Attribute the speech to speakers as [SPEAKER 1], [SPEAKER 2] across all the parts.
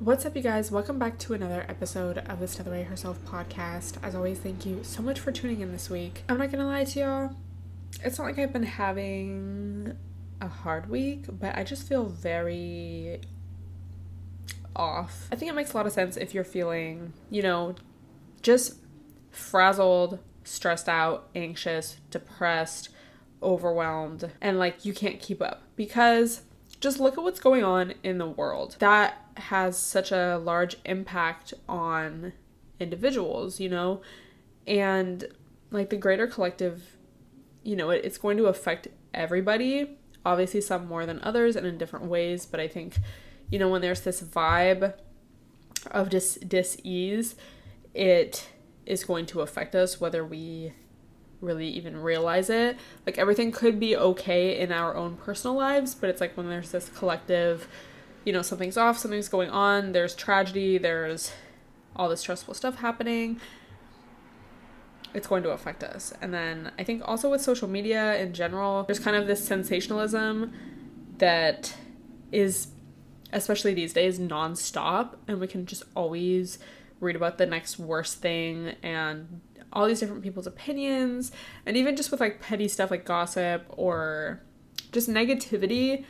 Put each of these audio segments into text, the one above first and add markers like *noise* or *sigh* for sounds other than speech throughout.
[SPEAKER 1] What's up, you guys? Welcome back to another episode of the Stella Herself podcast. As always, thank you so much for tuning in this week. I'm not gonna lie to y'all, it's not like I've been having a hard week, but I just feel very off. I think it makes a lot of sense if you're feeling, you know, just frazzled, stressed out, anxious, depressed, overwhelmed, and like you can't keep up because just look at what's going on in the world. That has such a large impact on individuals, you know, and like the greater collective, you know, it, it's going to affect everybody. Obviously, some more than others and in different ways, but I think, you know, when there's this vibe of dis dis ease, it is going to affect us whether we really even realize it. Like everything could be okay in our own personal lives, but it's like when there's this collective, you know, something's off, something's going on, there's tragedy, there's all this stressful stuff happening. It's going to affect us. And then I think also with social media in general, there's kind of this sensationalism that is, especially these days, nonstop. And we can just always read about the next worst thing and all these different people's opinions and even just with like petty stuff like gossip or just negativity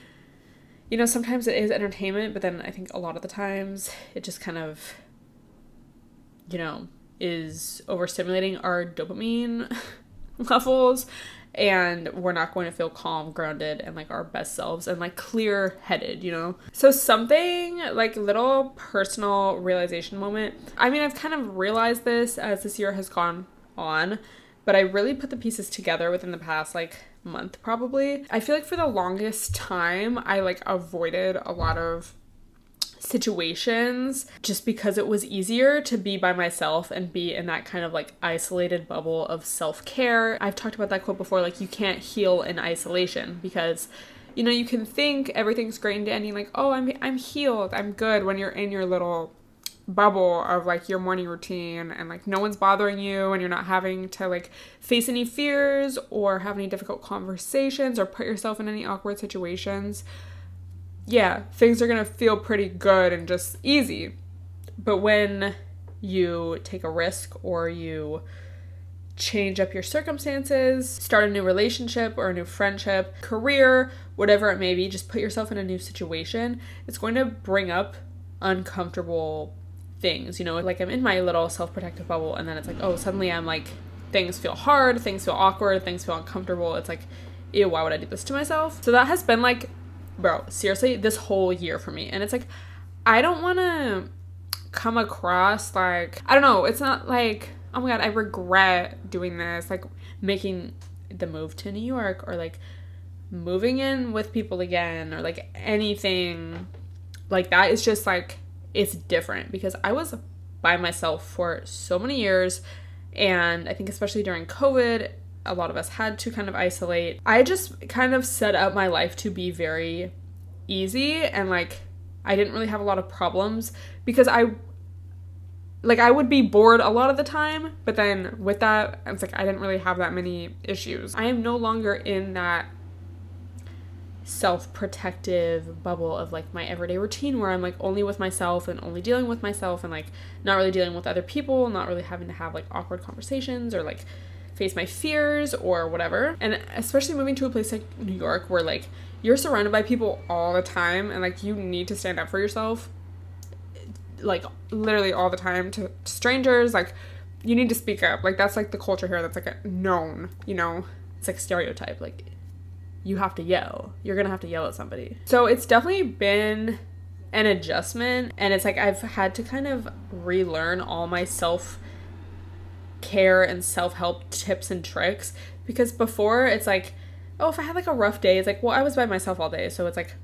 [SPEAKER 1] you know sometimes it is entertainment but then i think a lot of the times it just kind of you know is overstimulating our dopamine *laughs* levels and we're not going to feel calm, grounded, and like our best selves and like clear headed, you know? So, something like a little personal realization moment. I mean, I've kind of realized this as this year has gone on, but I really put the pieces together within the past like month probably. I feel like for the longest time, I like avoided a lot of situations just because it was easier to be by myself and be in that kind of like isolated bubble of self care. I've talked about that quote before like, you can't heal in isolation because. You know, you can think everything's great and dandy, like, oh, I'm I'm healed, I'm good when you're in your little bubble of like your morning routine and like no one's bothering you and you're not having to like face any fears or have any difficult conversations or put yourself in any awkward situations yeah, things are going to feel pretty good and just easy. But when you take a risk or you change up your circumstances, start a new relationship or a new friendship, career, whatever it may be, just put yourself in a new situation, it's going to bring up uncomfortable things. You know, like I'm in my little self protective bubble, and then it's like, oh, suddenly I'm like, things feel hard, things feel awkward, things feel uncomfortable. It's like, ew, why would I do this to myself? So that has been like bro, seriously, this whole year for me. And it's like, I don't want to come across like, I don't know, it's not like, oh my God, I regret doing this, like making the move to New York or like moving in with people again or like anything like that. It's just like, it's different because I was by myself for so many years. And I think, especially during COVID, a lot of us had to kind of isolate. I just kind of set up my life to be very easy and like I didn't really have a lot of problems because I like I would be bored a lot of the time, but then with that, it's like I didn't really have that many issues. I am no longer in that self-protective bubble of like my everyday routine where I'm like only with myself and only dealing with myself and like not really dealing with other people, not really having to have like awkward conversations or like face my fears or whatever. And especially moving to a place like New York where like you're surrounded by people all the time and like you need to stand up for yourself. like literally all the time to strangers like you need to speak up like that's like the culture here that's like a known you know it's like stereotype like you have to yell you're gonna have to yell at somebody so it's definitely been an adjustment and it's like i've had to kind of relearn all my self care and self-help tips and tricks because before it's like oh if i had like a rough day it's like well i was by myself all day so it's like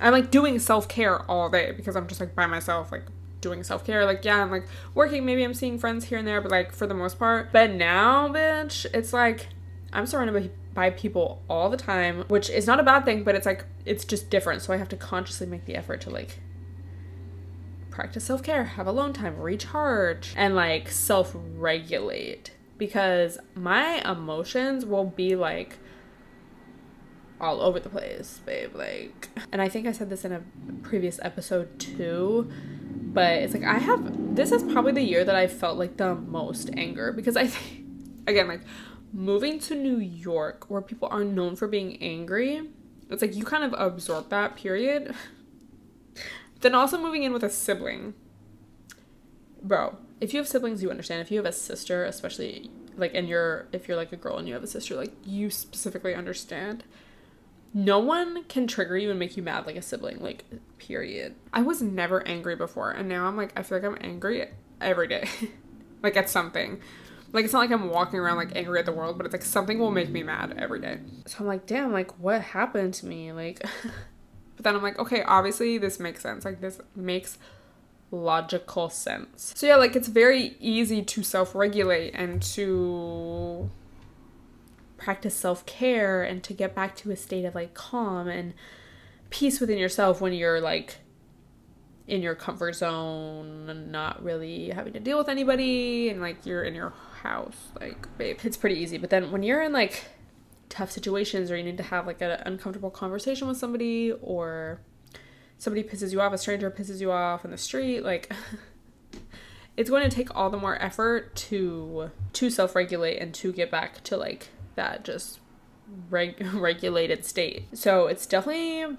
[SPEAKER 1] i'm like doing self-care all day because i'm just like by myself like doing self-care. Like yeah i'm like working maybe i'm seeing friends here and there but like for the most part. But now bitch it's like i'm surrounded by, by people all the time which is not a bad thing but it's like it's just different so i have to consciously make the effort to like practice self-care have alone time recharge and like self-regulate. Because my emotions will be like all over the place babe like and i think i said this in a previous episode too but it's like I have this is probably the year that I felt like the most anger because I think *laughs* again like moving to New York where people are known for being angry it's like you kind of absorb that period *laughs* then also moving in with a sibling. Bro if you have siblings you understand. If you have a sister especially like and you're if you're like a girl and you have a sister like you specifically understand. No one can trigger you and make you mad like a sibling like period. I was never angry before and now i'm like i feel like i'm angry every day. *laughs* Like at something. Like it's not like i'm walking around like angry at the world but it's like something will make me mad every day. So i'm like damn like what happened to me? Like *laughs* but then i'm like okay obviously this makes sense. Like this makes logical sense. So yeah like it's very easy to self-regulate and to practice self care and to get back to a state of like calm and peace within yourself when you're like in your comfort zone and not really having to deal with anybody and like you're in your house. Like babe it's pretty easy. But then when you're in like tough situations or you need to have like an uncomfortable conversation with somebody or somebody pisses you off a stranger pisses you off in the street like *laughs* it's going to take all the more effort to to self-regulate and to get back to like that just reg- *laughs* regulated state. So it's definitely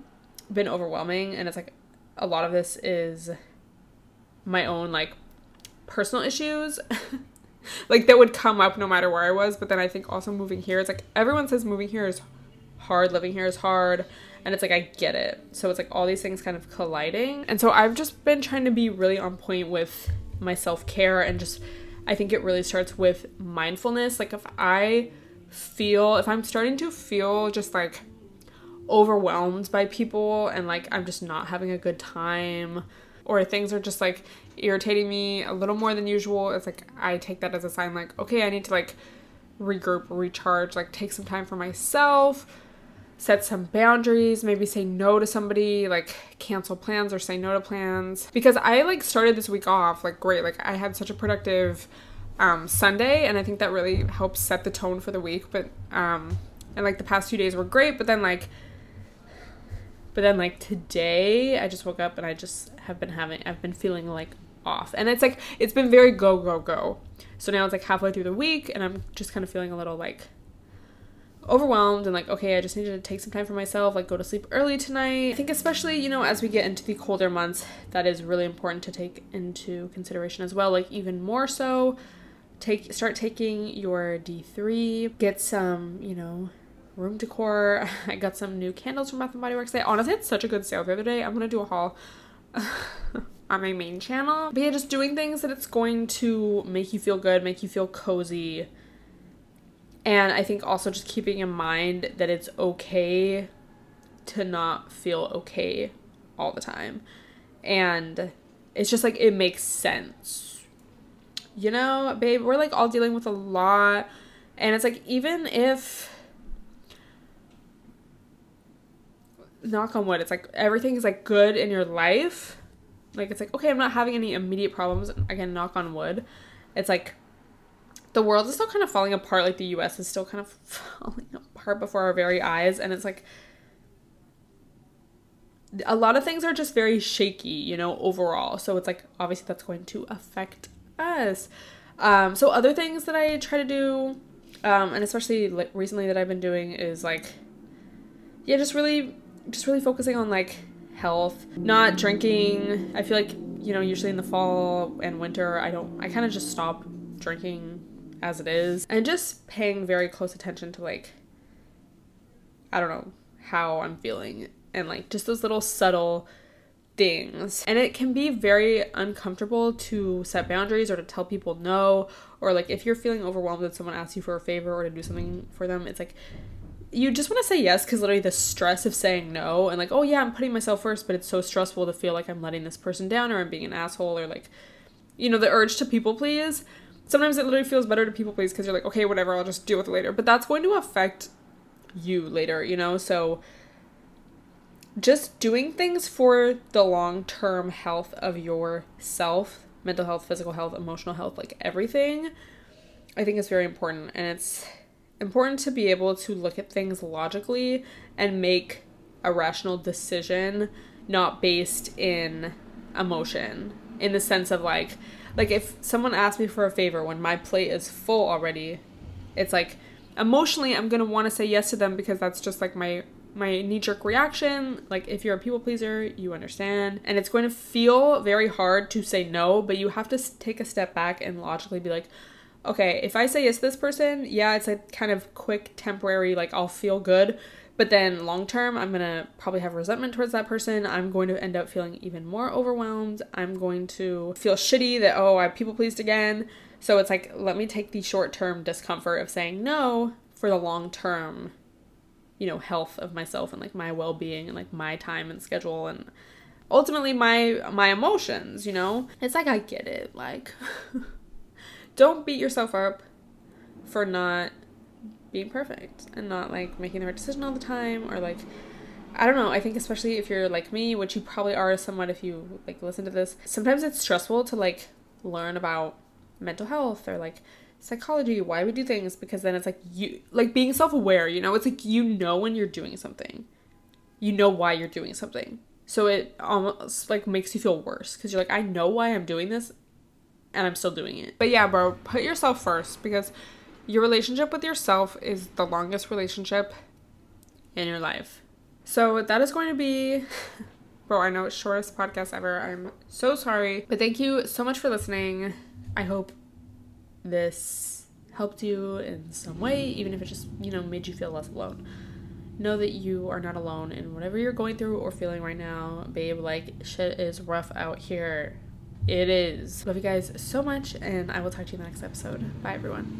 [SPEAKER 1] been overwhelming and it's like a lot of this is my own like personal issues *laughs* like that would come up no matter where I was, but then I think also moving here it's like everyone says moving here is hard, living here is hard, and it's like I get it. So it's like all these things kind of colliding. And so I've just been trying to be really on point with my self-care and just I think it really starts with mindfulness. Like if I feel, if I'm starting to feel just like overwhelmed by people and like I'm just not having a good time or things are just like irritating me a little more than usual, it's like I take that as a sign like, okay, I need to like regroup, recharge, like take some time for myself, set some boundaries, maybe say no to somebody, like cancel plans or say no to plans. Because I like started this week off like great, like I had such a productive um, Sunday, and I think that really helps set the tone for the week. But um, and like the past two days were great, but then like, but then like today, I just woke up and I just have been having, I've been feeling like off, and it's like it's been very go go go. So now it's like halfway through the week, and I'm just kind of feeling a little like overwhelmed and like okay i just need to take some time for myself like go to sleep early tonight i think especially you know as we get into the colder months that is really important to take into consideration as well like even more so take start taking your D3, get some, you know, room decor. *laughs* I got some new candles from Bath and Body Works. They honestly had such a good sale the other day. I'm gonna do a haul *laughs* on my main channel. But yeah, just doing things that it's going to make you feel good, make you feel cozy. And I think also just keeping in mind that it's okay to not feel okay all the time. And it's just like it makes sense you know, babe, we're like all dealing with a lot. And it's like, even if, knock on wood, it's like everything is like good in your life. Like, it's like, okay, I'm not having any immediate problems. Again, knock on wood. It's like, the world is still kind of falling apart. Like, the US is still kind of *laughs* falling apart before our very eyes. And it's like, a lot of things are just very shaky, you know, overall. So it's like, obviously, that's going to affect us. Um, so other things that I try to do, um, and especially like recently that I've been doing is like, yeah, just really, just really focusing on like health, not drinking. I feel like you know, usually in the fall and winter, I don't, I kind of just stop drinking as it is and just paying very close attention to like, I don't know, how I'm feeling and like just those little subtle things. And it can be very uncomfortable to set boundaries or to tell people no, or like if you're feeling overwhelmed when someone asks you for a favor or to do something for them, it's like, you just want to say yes because literally the stress of saying no and like oh yeah i'm putting myself first but it's so stressful to feel like i'm letting this person down or i'm being an asshole or like you know the urge to people please. Sometimes it literally feels better to people please because you're like okay whatever i'll just deal with it later. But that's going to affect you later you know? So just doing things for the long term health of yourself mental health physical health emotional health like everything i think is very important and it's important to be able to look at things logically and make a rational decision not based in emotion in the sense of like like if someone asks me for a favor when my plate is full already it's like emotionally i'm going to want to say yes to them because that's just like my my knee jerk reaction. Like if you're a people pleaser you understand. And it's going to feel very hard to say no but you have to take a step back and logically be like okay, if I say yes to this person, yeah, it's a kind of quick, temporary, like I'll feel good. But then long term, I'm gonna probably have resentment towards that person. I'm going to end up feeling even more overwhelmed. I'm going to feel shitty that, oh, I people pleased again. So it's like, let me take the short term discomfort of saying no for the long term, you know, health of myself and like my well being and like my time and schedule and ultimately my my emotions, you know? It's like I get it. Like *laughs* don't beat yourself up for not being perfect and not like making the right decision all the time or like I don't know. I think especially if you're like me, which you probably are somewhat if you like listen to this, sometimes it's stressful to like learn about mental health or like psychology, why we do things because then it's like you like being self-aware, you know? It's like you know when you're doing something. You know why you're doing something. So it almost like makes you feel worse cuz you're like I know why I'm doing this and I'm still doing it. But yeah, bro, put yourself first because your relationship with yourself is the longest relationship in your life. So that is going to be *laughs* bro, I know it's shortest podcast ever. I'm so sorry. But thank you so much for listening. I hope this helped you in some way, even if it just, you know, made you feel less alone. Know that you are not alone in whatever you're going through or feeling right now. Babe, like shit is rough out here. It is. Love you guys so much, and I will talk to you in the next episode. Bye, everyone.